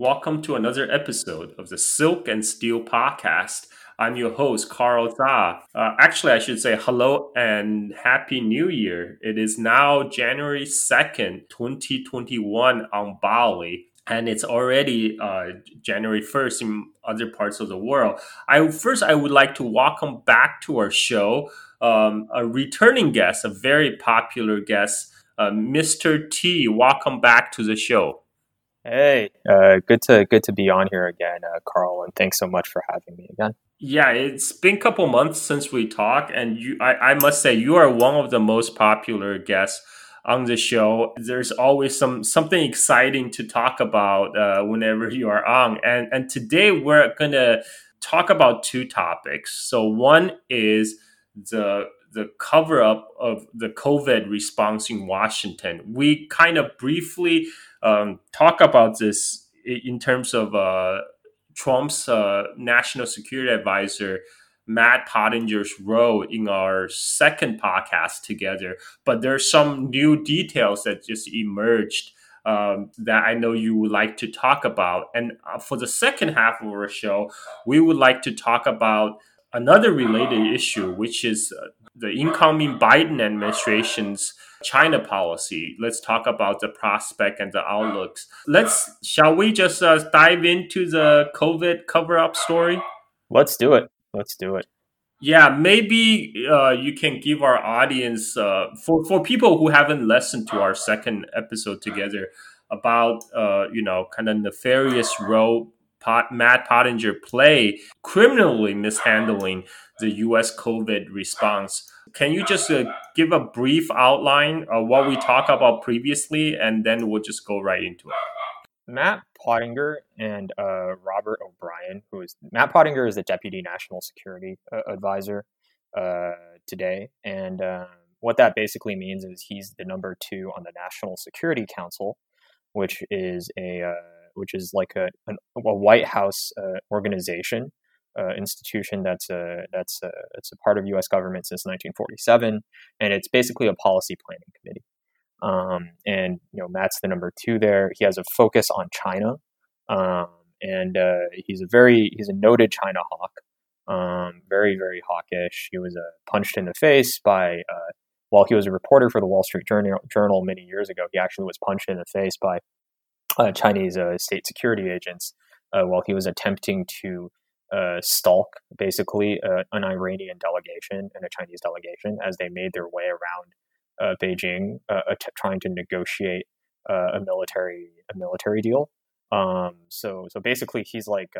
Welcome to another episode of the Silk and Steel podcast. I'm your host, Carl Zha. Uh, actually, I should say hello and happy new year. It is now January 2nd, 2021 on Bali. And it's already uh, January 1st in other parts of the world. I first I would like to welcome back to our show um, a returning guest, a very popular guest, uh, Mr. T. Welcome back to the show. Hey, uh, good to good to be on here again, uh, Carl, and thanks so much for having me again. Yeah, it's been a couple months since we talked, and you, I, I must say, you are one of the most popular guests on the show. There's always some something exciting to talk about uh, whenever you are on, and and today we're gonna talk about two topics. So one is the the cover up of the COVID response in Washington. We kind of briefly um, talk about this in terms of uh, Trump's uh, national security advisor. Matt Pottinger's role in our second podcast together, but there's some new details that just emerged um, that I know you would like to talk about. And uh, for the second half of our show, we would like to talk about another related issue, which is uh, the incoming Biden administration's China policy. Let's talk about the prospect and the outlooks. Let's shall we just uh, dive into the COVID cover up story? Let's do it. Let's do it. Yeah, maybe uh, you can give our audience uh, for for people who haven't listened to our second episode together about uh, you know kind of nefarious role Pot, Matt Pottinger play criminally mishandling the U.S. COVID response. Can you just uh, give a brief outline of what we talked about previously, and then we'll just go right into it? Matt Pottinger and uh, Robert O'Brien, who is Matt Pottinger is the deputy national security uh, advisor uh, today, and um, what that basically means is he's the number two on the National Security Council, which is a uh, which is like a, a White House uh, organization uh, institution that's a that's a, it's a part of U.S. government since 1947, and it's basically a policy planning committee. Um, and you know, Matt's the number two there. He has a focus on China, um, and uh, he's a very he's a noted China hawk. Um, very very hawkish. He was uh, punched in the face by uh, while he was a reporter for the Wall Street Journal, Journal many years ago. He actually was punched in the face by uh, Chinese uh, state security agents uh, while he was attempting to uh, stalk basically uh, an Iranian delegation and a Chinese delegation as they made their way around Beijing, t- trying to negotiate a military a military deal. Um, so so basically, he's like.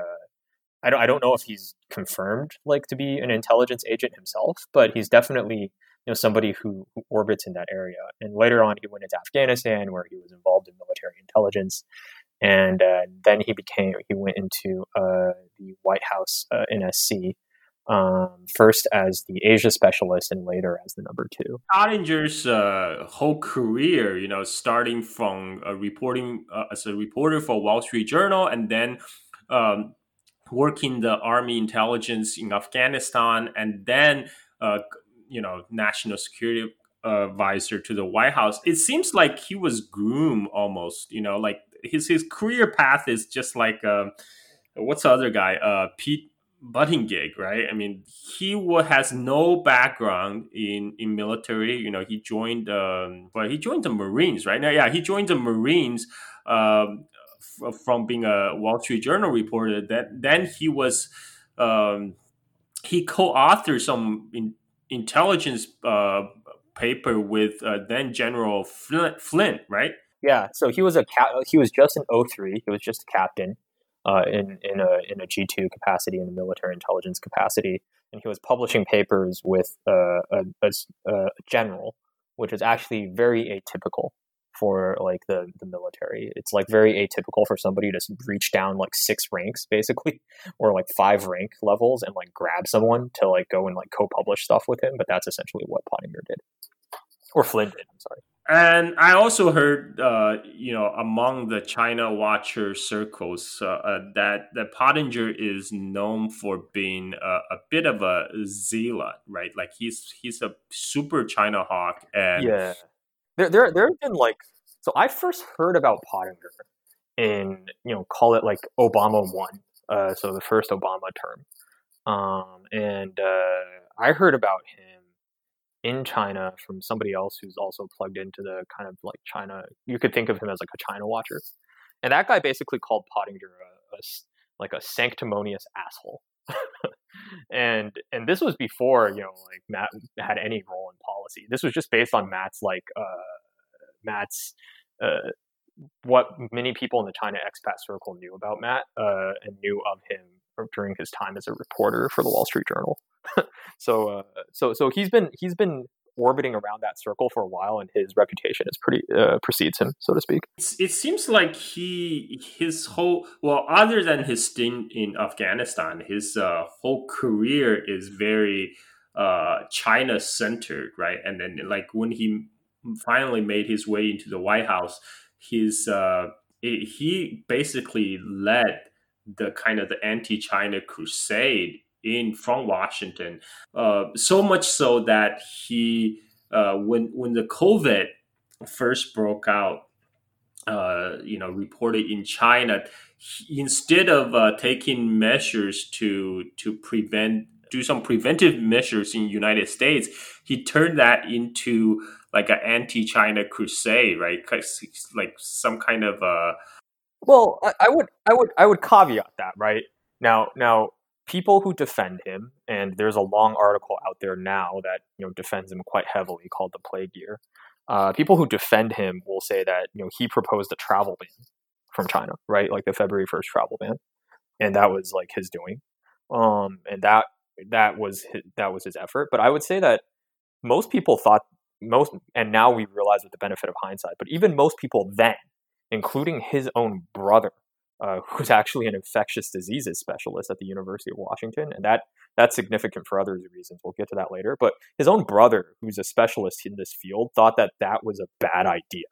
I don't, I don't know if he's confirmed like to be an intelligence agent himself, but he's definitely know somebody who, who orbits in that area. And later on, he went into Afghanistan, where he was involved in military intelligence, and uh, then he became he went into uh, the White House uh, NSC. Um, first as the Asia specialist and later as the number two. Pottinger's uh, whole career, you know, starting from reporting uh, as a reporter for Wall Street Journal and then um, working the army intelligence in Afghanistan and then uh, you know national security advisor to the White House. It seems like he was groomed almost. You know, like his his career path is just like uh, what's the other guy? Uh, Pete Buttigieg, right? I mean, he has no background in in military. You know, he joined, um, but he joined the Marines, right? Now, yeah, he joined the Marines. Um, from being a Wall Street Journal reporter, that then he was um, he co-authored some in, intelligence uh, paper with uh, then General Flynn, right? Yeah, so he was a he was just an 03. He was just a captain uh, in in a in a G two capacity in the military intelligence capacity, and he was publishing papers with uh, a, a, a general, which is actually very atypical for like the the military. It's like very atypical for somebody to reach down like six ranks basically, or like five rank levels, and like grab someone to like go and like co-publish stuff with him. But that's essentially what Pottinger did, or Flynn did. I'm sorry. And I also heard, uh, you know, among the China watcher circles, uh, uh, that that Pottinger is known for being a, a, bit of a zealot, right? Like he's he's a super China hawk, and yeah, there there there have been like so I first heard about Pottinger in you know call it like Obama one, uh, so the first Obama term, um, and uh, I heard about him in China from somebody else who's also plugged into the kind of like China. You could think of him as like a China watcher, and that guy basically called Pottinger a, a like a sanctimonious asshole. And and this was before you know like Matt had any role in policy. This was just based on Matt's like uh, Matt's uh, what many people in the China expat circle knew about Matt uh, and knew of him during his time as a reporter for the Wall Street Journal. so uh, so so he's been he's been orbiting around that circle for a while, and his reputation is pretty uh, precedes him, so to speak. it seems like he his whole well, other than his stint in Afghanistan, his uh, whole career is very uh, China centered, right? And then like when he finally made his way into the White House, his uh, it, he basically led the kind of the anti-China crusade in from Washington. Uh, so much so that he, uh, when when the COVID first broke out, uh, you know, reported in China, he, instead of uh, taking measures to to prevent do some preventive measures in United States, he turned that into like an anti-China crusade, right? Like some kind of uh well, I, I would, I would, I would caveat that, right? Now, now, people who defend him, and there's a long article out there now that you know defends him quite heavily, called "The Plague Year." Uh, people who defend him will say that you know he proposed a travel ban from China, right? Like the February first travel ban, and that was like his doing, um, and that that was his, that was his effort. But I would say that most people thought most, and now we realize with the benefit of hindsight, but even most people then, including his own brother, uh, who's actually an infectious diseases specialist at the University of Washington, and that that's significant for other reasons. We'll get to that later. But his own brother, who's a specialist in this field, thought that that was a bad idea,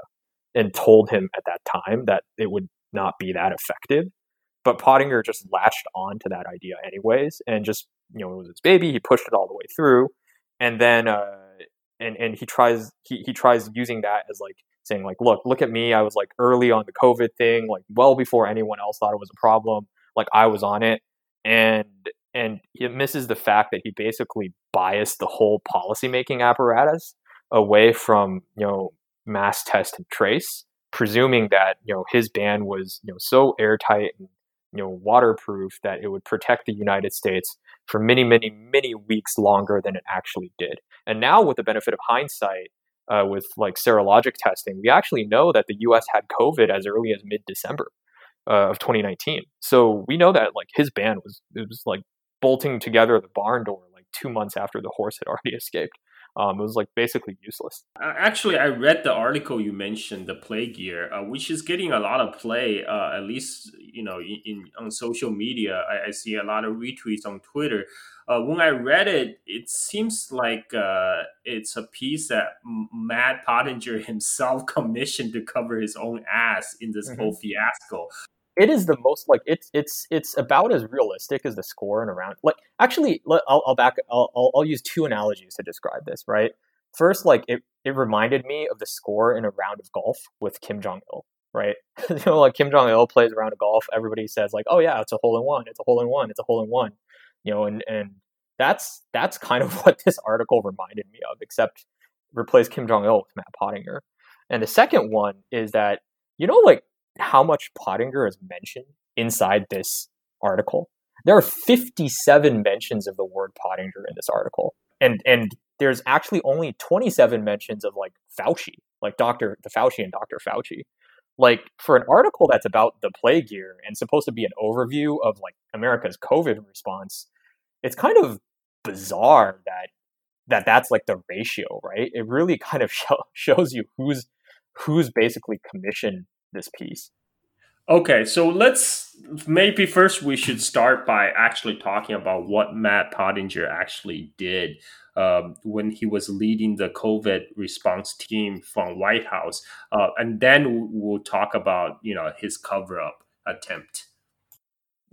and told him at that time that it would not be that effective. But Pottinger just latched on to that idea anyways, and just you know it was his baby. He pushed it all the way through, and then uh, and and he tries he he tries using that as like saying like, look, look at me. I was like early on the COVID thing, like well before anyone else thought it was a problem. Like I was on it, and and it misses the fact that he basically biased the whole policymaking apparatus away from you know mass test and trace, presuming that you know his ban was you know so airtight and you know waterproof that it would protect the United States for many many many weeks longer than it actually did. And now with the benefit of hindsight, uh, with like serologic testing, we actually know that the U.S. had COVID as early as mid-December uh, of 2019. So we know that like his band was it was like bolting together the barn door like two months after the horse had already escaped. Um, it was like basically useless. Actually, I read the article you mentioned, the plague year, uh, which is getting a lot of play. Uh, at least you know in, in on social media, I, I, see a lot of retweets on Twitter. Uh, when I read it, it seems like uh, it's a piece that Matt Pottinger himself commissioned to cover his own ass in this mm-hmm. whole fiasco it is the most like it's it's it's about as realistic as the score in a round. Like actually, I'll, I'll back. I'll, I'll, I'll use two analogies to describe this. Right. First, like it it reminded me of the score in a round of golf with Kim Jong Il. Right. you know, like Kim Jong Il plays around a golf. Everybody says like, oh yeah, it's a hole in one. It's a hole in one. It's a hole in one. You know, and and that's that's kind of what this article reminded me of, except replace Kim Jong Il with Matt Pottinger. And the second one is that you know, like how much Pottinger is mentioned inside this article. There are 57 mentions of the word Pottinger in this article. And and there's actually only 27 mentions of like Fauci, like Dr. the Fauci and Dr. Fauci. Like for an article that's about the plague year and supposed to be an overview of like America's COVID response, it's kind of bizarre that that that's like the ratio, right? It really kind of show, shows you who's who's basically commissioned this piece. Okay, so let's maybe first we should start by actually talking about what Matt Pottinger actually did um, when he was leading the COVID response team from White House, uh, and then we'll talk about you know his cover up attempt.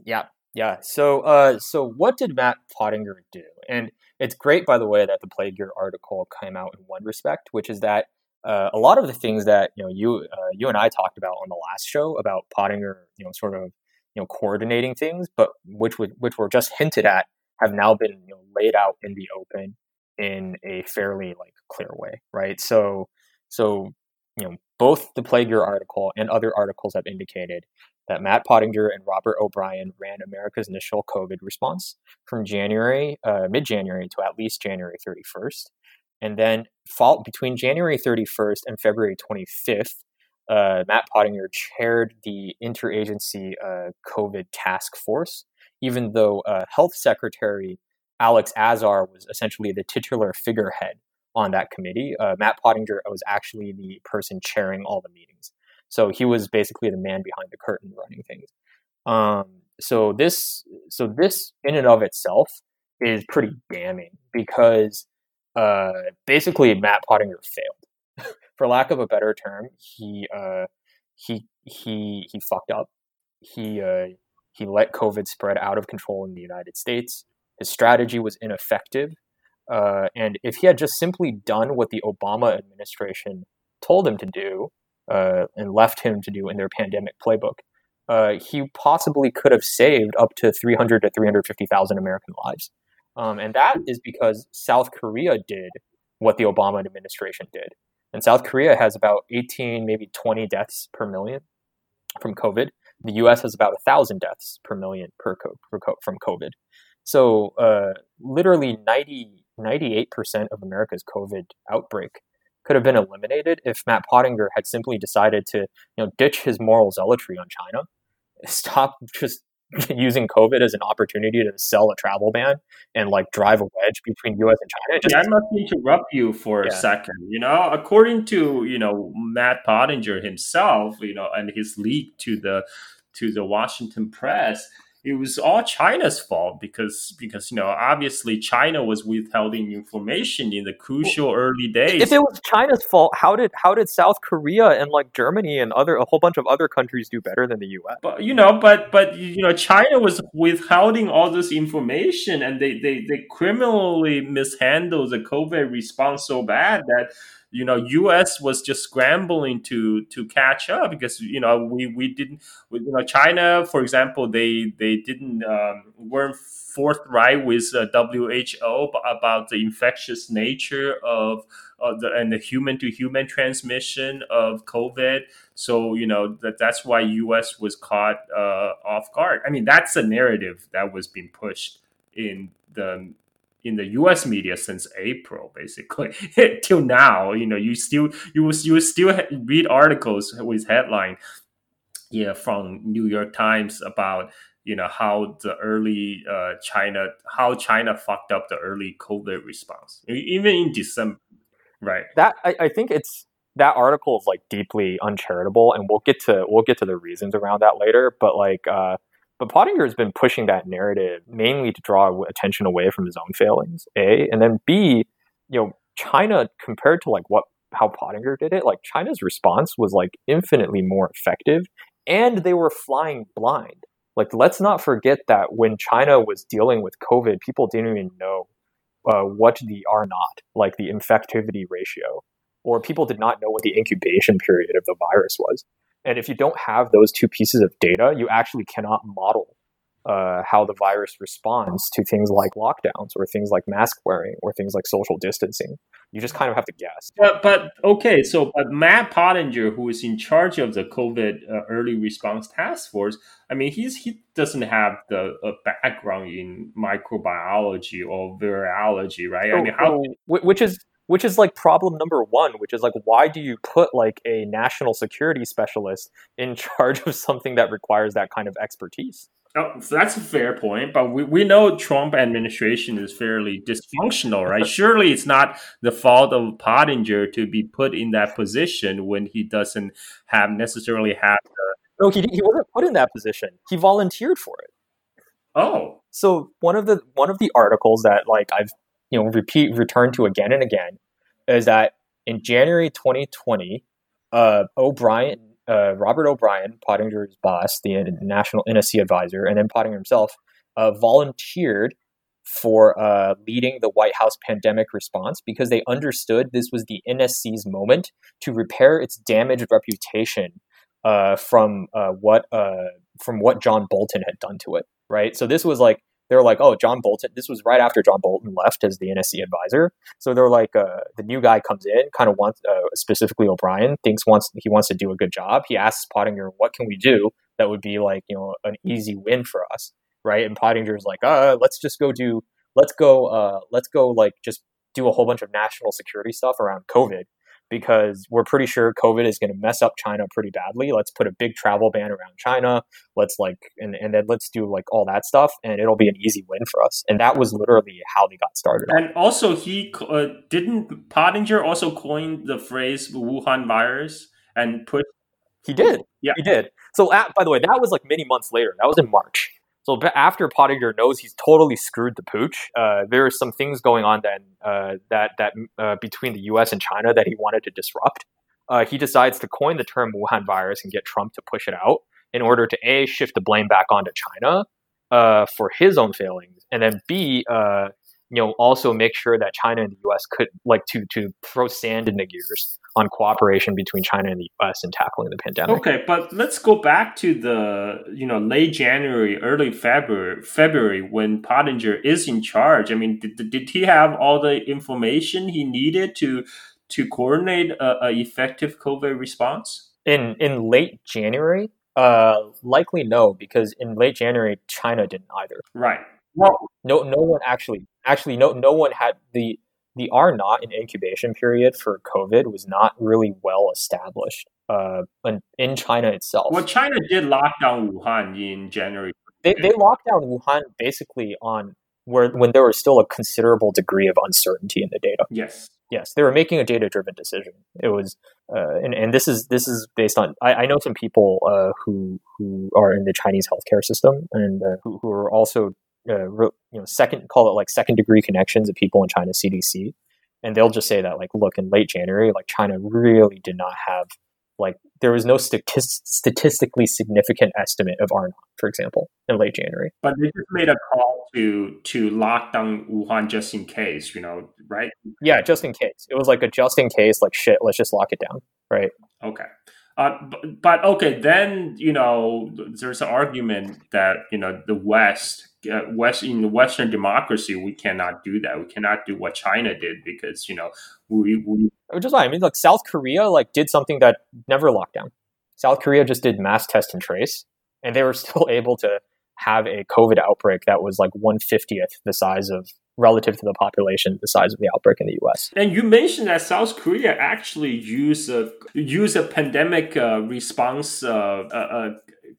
Yeah, yeah. So, uh, so what did Matt Pottinger do? And it's great, by the way, that the Plague Year article came out in one respect, which is that uh, a lot of the things that you know you uh, you and I talked about on the last show about Pottinger, you know, sort of you know coordinating things, but which would which were just hinted at, have now been you know, laid out in the open in a fairly like clear way, right? So so you know both the Plague-Year article and other articles have indicated that Matt Pottinger and Robert O'Brien ran America's initial COVID response from January, uh, mid January to at least January 31st. And then fall, between January 31st and February 25th, uh, Matt Pottinger chaired the interagency uh, COVID task force, even though uh, Health Secretary Alex Azar was essentially the titular figurehead on that committee. Uh, Matt Pottinger was actually the person chairing all the meetings. So he was basically the man behind the curtain running things. Um, so this, so this in and of itself is pretty damning because uh, basically Matt Pottinger failed, for lack of a better term. He uh, he he he fucked up. He uh, he let COVID spread out of control in the United States. His strategy was ineffective. Uh, and if he had just simply done what the Obama administration told him to do, uh, and left him to do in their pandemic playbook, uh, he possibly could have saved up to 300 to 350,000 American lives. Um, and that is because South Korea did what the Obama administration did. And South Korea has about 18, maybe 20 deaths per million from COVID. The US has about 1,000 deaths per million per, co- from COVID. So, uh, literally 90, 98% of America's COVID outbreak could have been eliminated if Matt Pottinger had simply decided to, you know, ditch his moral zealotry on China, stop just using COVID as an opportunity to sell a travel ban and like drive a wedge between U.S. and China. Just, yeah, I must interrupt you for yeah. a second. You know, according to you know Matt Pottinger himself, you know, and his leak to the to the Washington press, it was all China's fault because because you know obviously China was withholding information in the crucial well, early days. If it was China's fault, how did how did South Korea and like Germany and other a whole bunch of other countries do better than the U.S.? But you know, but but you know, China was withholding all this information, and they they they criminally mishandled the COVID response so bad that you know us was just scrambling to to catch up because you know we we didn't you know china for example they they didn't um, weren't forthright with uh, WHO about the infectious nature of uh, the and the human to human transmission of covid. So you know that that's why us was caught uh, off guard. I mean that's a narrative that was being pushed in the in the U.S. media since April, basically till now. You know, you still you will you will still read articles with headline, yeah, from New York Times about you know how the early uh, China how China fucked up the early COVID response, even in December, right? That I, I think it's that article is like deeply uncharitable, and we'll get to we'll get to the reasons around that later. But like. uh but Pottinger has been pushing that narrative mainly to draw attention away from his own failings, A, and then B, you know, China compared to like what how Pottinger did it, like China's response was like infinitely more effective and they were flying blind. Like let's not forget that when China was dealing with COVID, people didn't even know uh, what the R naught, like the infectivity ratio, or people did not know what the incubation period of the virus was. And if you don't have those two pieces of data, you actually cannot model uh, how the virus responds to things like lockdowns or things like mask wearing or things like social distancing. You just kind of have to guess. But, but okay, so but Matt Pottinger, who is in charge of the COVID uh, early response task force, I mean, he's he doesn't have the background in microbiology or virology, right? So, I mean, how which is which is like problem number one which is like why do you put like a national security specialist in charge of something that requires that kind of expertise Oh, so that's a fair point, but we, we know Trump administration is fairly dysfunctional, right? Surely it's not the fault of Pottinger to be put in that position when he doesn't have necessarily have the. No, he, he wasn't put in that position. He volunteered for it. Oh, so one of the one of the articles that like I've you know repeat returned to again and again is that in January 2020, uh, O'Brien, uh, Robert O'Brien, Pottinger's boss, the national NSC advisor, and then Pottinger himself, uh, volunteered for uh, leading the White House pandemic response because they understood this was the NSC's moment to repair its damaged reputation uh, from uh, what uh, from what John Bolton had done to it. Right. So this was like they were like, oh, John Bolton. This was right after John Bolton left as the NSC advisor. So they're like, uh, the new guy comes in, kind of wants, uh, specifically O'Brien, thinks wants he wants to do a good job. He asks Pottinger, what can we do that would be like you know an easy win for us, right? And Pottinger's like, uh, let's just go do, let's go, uh, let's go like just do a whole bunch of national security stuff around COVID because we're pretty sure COVID is going to mess up China pretty badly. Let's put a big travel ban around China. Let's like, and, and then let's do like all that stuff, and it'll be an easy win for us. And that was literally how they got started. And also, he uh, didn't Pottinger also coined the phrase Wuhan virus and put. He did. Yeah, he did. So, at, by the way, that was like many months later. That was in March. So after Pottinger knows he's totally screwed the pooch, uh, there are some things going on then uh, that that uh, between the U.S. and China that he wanted to disrupt. Uh, he decides to coin the term Wuhan virus and get Trump to push it out in order to a shift the blame back onto China uh, for his own failings, and then b uh, you know also make sure that China and the U.S. could like to to throw sand in the gears on cooperation between China and the U.S. in tackling the pandemic. Okay, but let's go back to the you know late January, early February, February when Pottinger is in charge. I mean, did, did he have all the information he needed to to coordinate a, a effective COVID response? In in late January, uh, likely no, because in late January China didn't either. Right. Well, no, no one actually, actually, no, no one had the the R naught and incubation period for COVID was not really well established uh, in China itself. Well, China did lock down Wuhan in January. They, they locked down Wuhan basically on where when there was still a considerable degree of uncertainty in the data. Yes. Yes, they were making a data-driven decision. It was, uh, and, and this is this is based on. I, I know some people uh, who who are in the Chinese healthcare system and uh, who, who are also uh, you know second call it like second degree connections of people in China CDC, and they'll just say that like look in late January like China really did not have like there was no statist- statistically significant estimate of R naught, for example, in late January. But they just made a call to to lock down Wuhan just in case, you know, right? Yeah, just in case. It was like a just in case, like shit, let's just lock it down, right? Okay. Uh, but, but, okay, then you know there's an argument that you know the West, West in the Western democracy, we cannot do that. We cannot do what China did because you know we, we which is fine. I mean, like South Korea, like did something that never locked down. South Korea just did mass test and trace, and they were still able to have a COVID outbreak that was like one fiftieth the size of relative to the population, the size of the outbreak in the U.S. And you mentioned that South Korea actually used a use a pandemic uh, response uh, uh,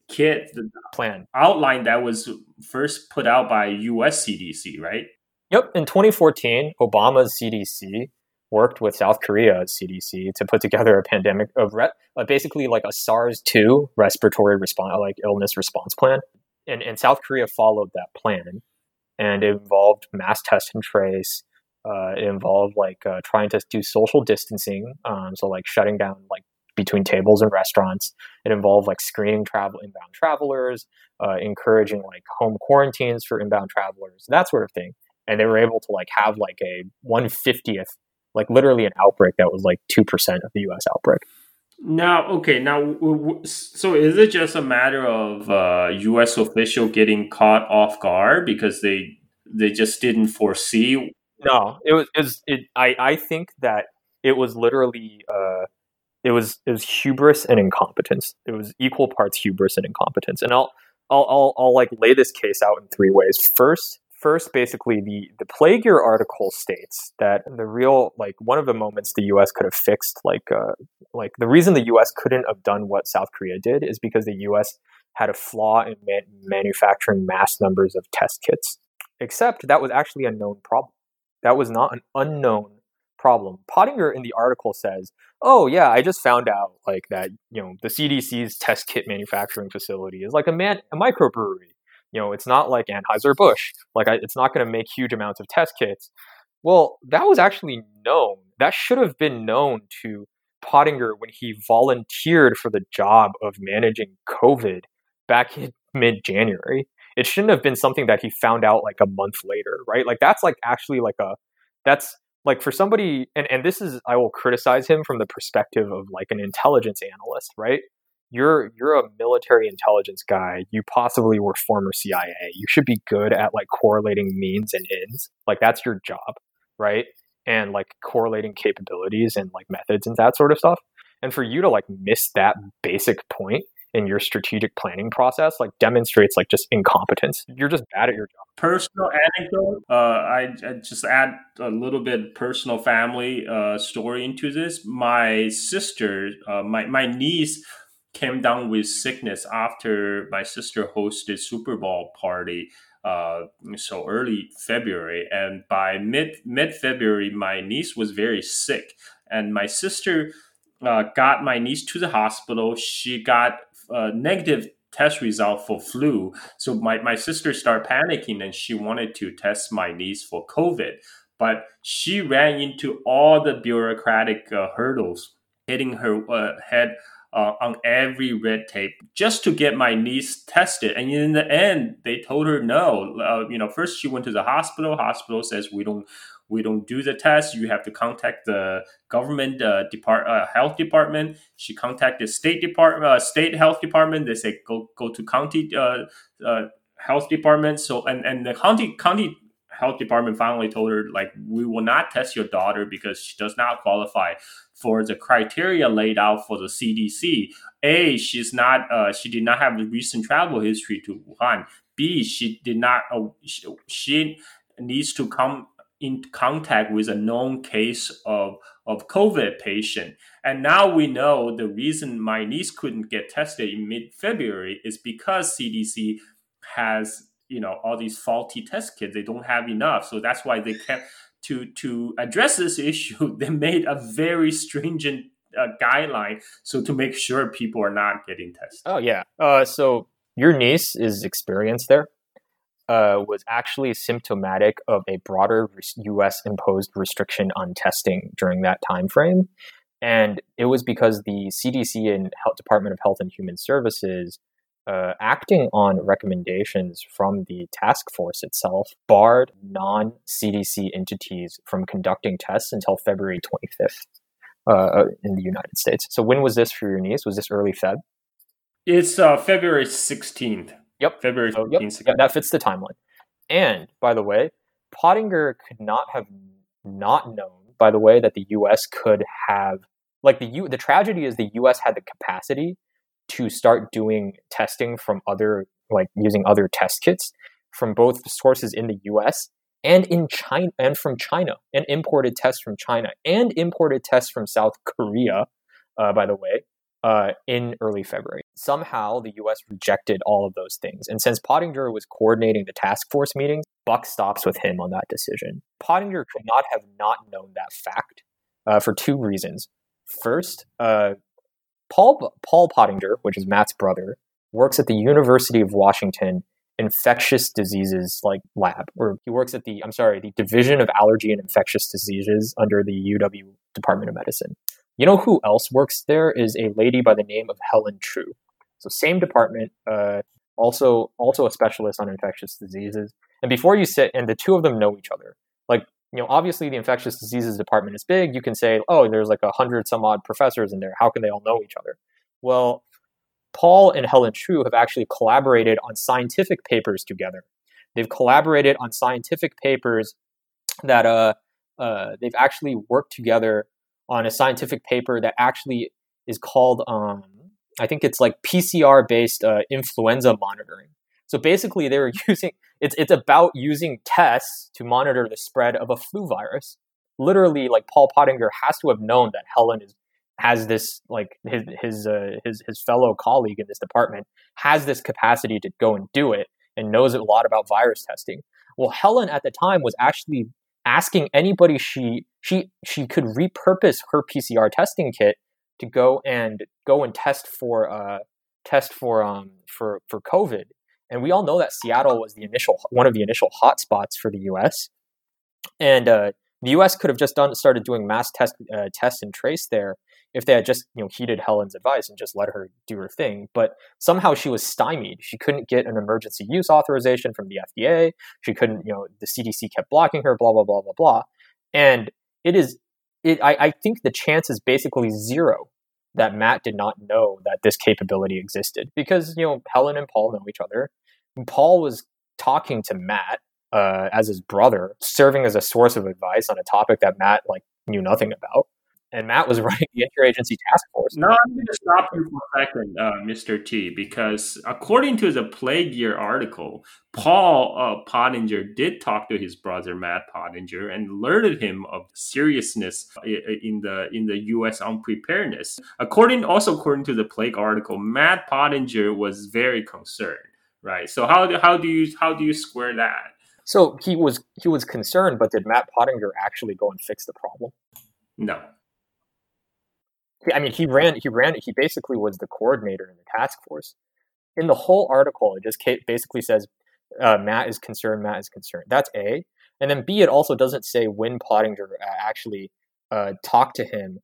kit plan outline that was first put out by U.S. CDC, right? Yep. In 2014, Obama's CDC worked with South Korea's CDC to put together a pandemic of re- uh, basically like a SARS-2 respiratory response, like illness response plan. And, and South Korea followed that plan and it involved mass test and trace. Uh, it involved like uh, trying to do social distancing, um, so like shutting down like between tables and restaurants. It involved like screening travel inbound travelers, uh, encouraging like home quarantines for inbound travelers, that sort of thing. And they were able to like have like a one fiftieth, like literally an outbreak that was like two percent of the U.S. outbreak. Now, okay, now, so is it just a matter of uh, U.S. official getting caught off guard because they they just didn't foresee? No, it was. It, was, it I I think that it was literally. Uh, it was it was hubris and incompetence. It was equal parts hubris and incompetence. And I'll I'll I'll, I'll like lay this case out in three ways. First, first, basically, the the plague year article states that the real like one of the moments the U.S. could have fixed like uh, like the reason the U.S. couldn't have done what South Korea did is because the U.S. had a flaw in man- manufacturing mass numbers of test kits. Except that was actually a known problem. That was not an unknown problem. Pottinger in the article says, "Oh yeah, I just found out like that. You know, the CDC's test kit manufacturing facility is like a man a microbrewery." You know, it's not like Anheuser Busch. Like, I, it's not going to make huge amounts of test kits. Well, that was actually known. That should have been known to Pottinger when he volunteered for the job of managing COVID back in mid January. It shouldn't have been something that he found out like a month later, right? Like that's like actually like a that's like for somebody and, and this is I will criticize him from the perspective of like an intelligence analyst, right? You're you're a military intelligence guy. You possibly were former CIA. You should be good at like correlating means and ends. Like that's your job, right? And like correlating capabilities and like methods and that sort of stuff. And for you to like miss that basic point in your strategic planning process like demonstrates like just incompetence you're just bad at your job personal anecdote uh, I, I, just add a little bit personal family uh, story into this my sister uh, my, my niece came down with sickness after my sister hosted super bowl party uh, so early february and by mid mid february my niece was very sick and my sister uh, got my niece to the hospital. She got a negative test result for flu. So my, my sister started panicking and she wanted to test my niece for COVID. But she ran into all the bureaucratic uh, hurdles, hitting her uh, head uh, on every red tape just to get my niece tested. And in the end, they told her no. Uh, you know, first she went to the hospital. Hospital says we don't we don't do the test. You have to contact the government uh, depart uh, health department. She contacted state department, uh, state health department. They say go go to county uh, uh, health department. So and and the county county health department finally told her like we will not test your daughter because she does not qualify for the criteria laid out for the CDC. A, she's not uh, she did not have a recent travel history to Wuhan. B, she did not uh, she, she needs to come in contact with a known case of, of COVID patient. And now we know the reason my niece couldn't get tested in mid February is because CDC has you know all these faulty test kits. They don't have enough, so that's why they kept to to address this issue. They made a very stringent uh, guideline so to make sure people are not getting tested. Oh yeah. Uh, so your niece is experienced there uh, was actually symptomatic of a broader U.S. imposed restriction on testing during that time frame, and it was because the CDC and Health Department of Health and Human Services, uh, acting on recommendations from the task force itself, barred non-CDC entities from conducting tests until February 25th. Uh, in the United States. So when was this for your niece? Was this early Feb? It's uh, February 16th. Yep. February 15th. Yep. that fits the timeline. And by the way, Pottinger could not have not known, by the way, that the U.S. could have like the U. The tragedy is the U.S. had the capacity to start doing testing from other like using other test kits from both sources in the U.S. and in China and from China and imported tests from China and imported tests from South Korea. Uh, by the way, uh, in early February. Somehow, the U.S. rejected all of those things, and since Pottinger was coordinating the task force meetings, buck stops with him on that decision. Pottinger could not have not known that fact uh, for two reasons. First, uh, Paul Paul Pottinger, which is Matt's brother, works at the University of Washington infectious diseases like lab or he works at the i'm sorry the division of allergy and infectious diseases under the uw department of medicine you know who else works there is a lady by the name of Helen Chu. So same department, uh, also also a specialist on infectious diseases. And before you sit, and the two of them know each other. Like you know, obviously the infectious diseases department is big. You can say, oh, there's like a hundred some odd professors in there. How can they all know each other? Well, Paul and Helen Chu have actually collaborated on scientific papers together. They've collaborated on scientific papers that uh, uh, they've actually worked together on a scientific paper that actually is called, um, I think it's like PCR based uh, influenza monitoring. So basically, they were using it's it's about using tests to monitor the spread of a flu virus. Literally, like Paul Pottinger has to have known that Helen is has this like his his uh, his his fellow colleague in this department has this capacity to go and do it and knows a lot about virus testing. Well, Helen at the time was actually asking anybody she she she could repurpose her PCR testing kit to go and go and test for uh test for um for for COVID. And we all know that Seattle was the initial one of the initial hotspots for the U.S. And uh, the U.S. could have just done started doing mass test uh, test and trace there if they had just you know heeded Helen's advice and just let her do her thing. But somehow she was stymied. She couldn't get an emergency use authorization from the FDA. She couldn't, you know, the CDC kept blocking her. Blah blah blah blah blah. And it is, it. I, I think the chance is basically zero that Matt did not know that this capability existed because you know Helen and Paul know each other. Paul was talking to Matt uh, as his brother, serving as a source of advice on a topic that Matt like knew nothing about. And Matt was running the interagency task force. No, I'm going to stop you for a second, uh, Mr. T, because according to the Plague Year article, Paul uh, Pottinger did talk to his brother Matt Pottinger and alerted him of the seriousness in the in the U.S. unpreparedness. According also according to the Plague article, Matt Pottinger was very concerned. Right. So how do, how do you how do you square that? So he was he was concerned, but did Matt Pottinger actually go and fix the problem? No. I mean, he ran. He ran. He basically was the coordinator in the task force. In the whole article, it just basically says uh, Matt is concerned. Matt is concerned. That's A. And then B, it also doesn't say when Pottinger uh, actually uh, talked to him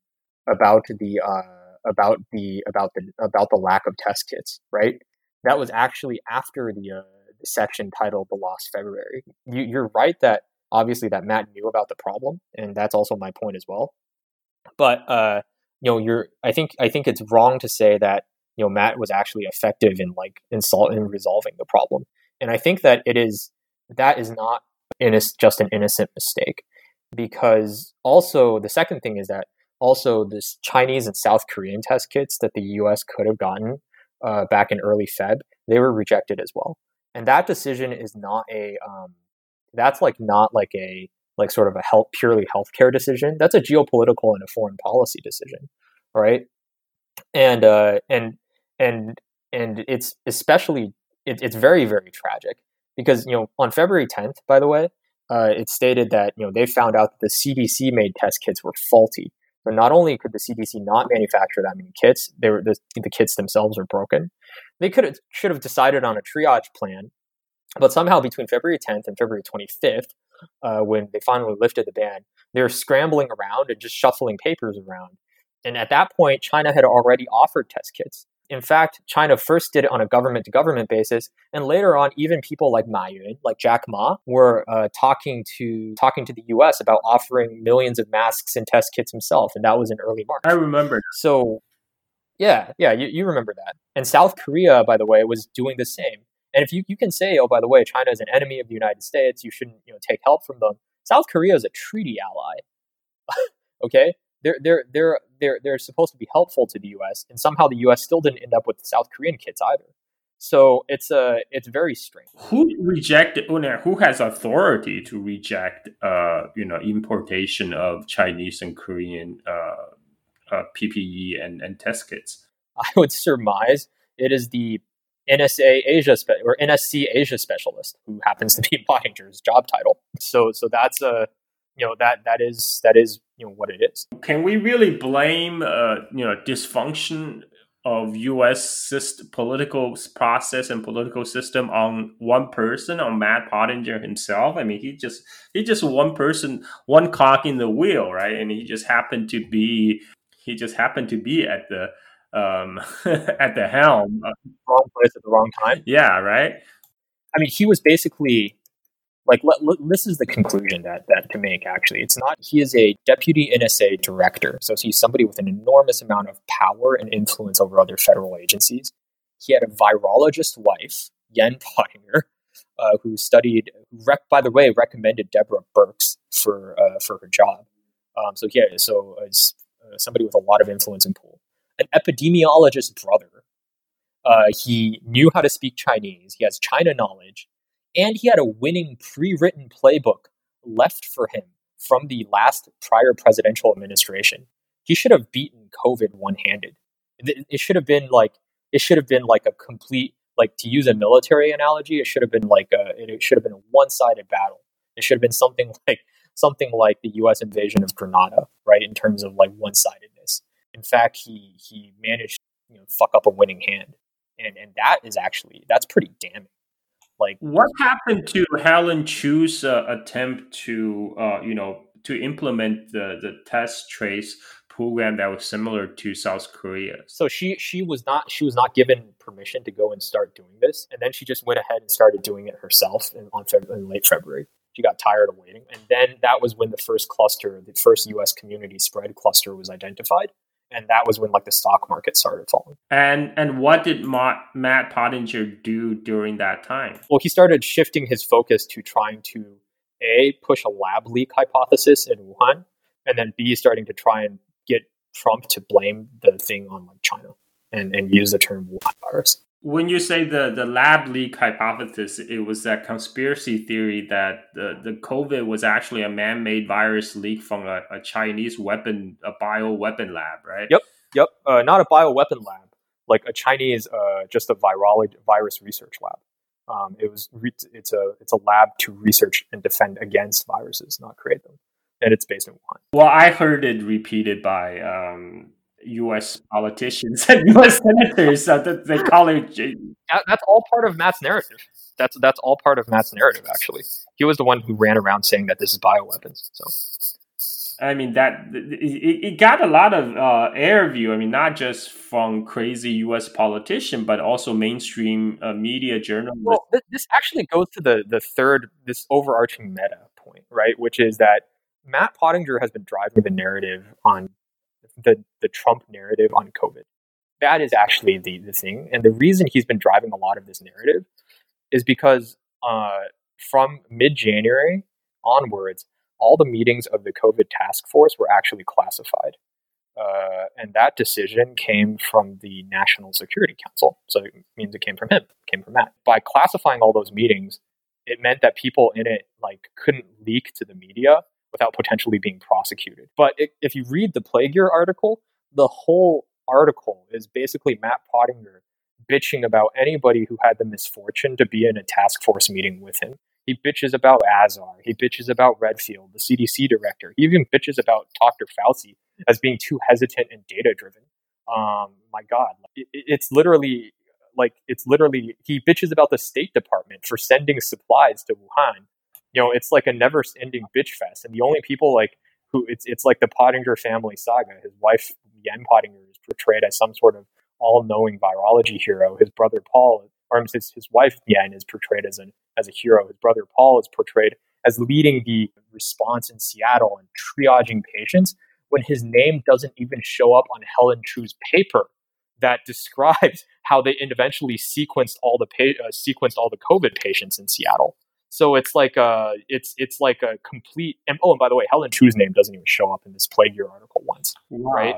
about the uh, about the about the about the lack of test kits. Right. That was actually after the uh, section titled "The Lost February." You, you're right that obviously that Matt knew about the problem, and that's also my point as well. But uh, you know, you're I think I think it's wrong to say that you know Matt was actually effective in like insult in resolving the problem, and I think that it is that is not inno- just an innocent mistake because also the second thing is that also this Chinese and South Korean test kits that the U.S. could have gotten uh, back in early Feb, they were rejected as well and that decision is not a um, that's like not like a like sort of a health purely healthcare decision that's a geopolitical and a foreign policy decision right? And uh and and and it's especially it, it's very very tragic because you know on february 10th by the way uh, it stated that you know they found out that the cdc made test kits were faulty. So not only could the cdc not manufacture that many kits they were the, the kits themselves were broken. They could have should have decided on a triage plan, but somehow between February 10th and February 25th, uh, when they finally lifted the ban, they were scrambling around and just shuffling papers around. And at that point, China had already offered test kits. In fact, China first did it on a government to government basis, and later on, even people like Ma Yun, like Jack Ma, were uh, talking to talking to the U.S. about offering millions of masks and test kits himself, and that was in early March. I remember. So yeah, yeah, you, you remember that. And South Korea, by the way, was doing the same. And if you, you can say, oh, by the way, China is an enemy of the United States, you shouldn't you know take help from them. South Korea is a treaty ally. okay? They're they're they're they're they're supposed to be helpful to the US, and somehow the US still didn't end up with the South Korean kits either. So it's a uh, it's very strange. Who rejected? Who has authority to reject? Uh, you know, importation of Chinese and Korean uh, uh, PPE and, and test kits? I would surmise it is the NSA Asia spe- or NSC Asia specialist who happens to be Pottinger's job title. So so that's a you know that that is that is you know what it is. Can we really blame uh, you know dysfunction of U.S. Political process and political system on one person, on Matt Pottinger himself. I mean, he just he just one person, one cock in the wheel, right? And he just happened to be he just happened to be at the um, at the helm, wrong place at the wrong time. Yeah, right. I mean, he was basically like let, let, this is the conclusion that that to make. Actually, it's not. He is a deputy NSA director, so he's somebody with an enormous amount of power and influence over other federal agencies. He had a virologist wife, Yen Pottinger, uh, who studied. Rec- by the way, recommended Deborah Birx for uh, for her job. Um, so yeah, so uh, uh, somebody with a lot of influence and pull. An epidemiologist's brother. Uh, he knew how to speak Chinese. He has China knowledge, and he had a winning pre-written playbook left for him from the last prior presidential administration. He should have beaten COVID one-handed. It, should have been like it should have been like a complete like to use a military analogy. It should have been like a it should have been a one-sided battle. It should have been something like something like the U.S. invasion of Grenada, right? In terms of like one-sidedness. In fact, he he managed you know fuck up a winning hand, and and that is actually that's pretty damning. Like what happened to Helen Chu's uh, attempt to uh, you know to implement the the test trace program that was similar to South Korea. So she she was not she was not given permission to go and start doing this, and then she just went ahead and started doing it herself in, on in late February. She got tired of waiting, and then that was when the first cluster, the first U.S. community spread cluster, was identified, and that was when like the stock market started falling. And and what did Ma- Matt Pottinger do during that time? Well, he started shifting his focus to trying to a push a lab leak hypothesis in Wuhan, and then b starting to try and get Trump to blame the thing on like China and and use the term Wuhan virus. When you say the, the lab leak hypothesis, it was that conspiracy theory that the, the COVID was actually a man made virus leak from a, a Chinese weapon, a bio weapon lab, right? Yep, yep. Uh, not a bioweapon lab, like a Chinese, uh, just a virology virus research lab. Um, it was re- it's a it's a lab to research and defend against viruses, not create them, and it's based in Wuhan. Well, I heard it repeated by um, U.S. politicians and U.S. senators. So that they call it. That, that's all part of Matt's narrative. That's that's all part of Matt's narrative. Actually, he was the one who ran around saying that this is bioweapons. So. I mean that it, it got a lot of uh, air view. I mean, not just from crazy U.S. politician, but also mainstream uh, media journalists. Well, this actually goes to the the third, this overarching meta point, right? Which is that Matt Pottinger has been driving the narrative on the, the Trump narrative on COVID. That is actually the, the thing. And the reason he's been driving a lot of this narrative is because uh, from mid January onwards, all the meetings of the COVID task force were actually classified. Uh, and that decision came from the National Security Council. So it means it came from him, came from Matt. By classifying all those meetings, it meant that people in it like couldn't leak to the media without potentially being prosecuted. But if you read the Plague Year article, the whole article is basically Matt Pottinger bitching about anybody who had the misfortune to be in a task force meeting with him. He bitches about Azar. He bitches about Redfield, the CDC director. He even bitches about Dr. Fauci as being too hesitant and data driven. Um, my God, it, it's literally like it's literally he bitches about the State Department for sending supplies to Wuhan you know, it's like a never ending bitch fest. And the only people like who it's it's like the Pottinger family saga. His wife Yen Pottinger is portrayed as some sort of all knowing virology hero. His brother Paul, or his his wife Yen, is portrayed as an as a hero. His brother Paul is portrayed as leading the response in Seattle and triaging patients when his name doesn't even show up on Helen Chu's paper that describes how they eventually sequenced all the pa- uh, sequenced all the COVID patients in Seattle. So it's like a it's it's like a complete and oh and by the way, Helen Chu's name doesn't even show up in this plague year article once, wow. right?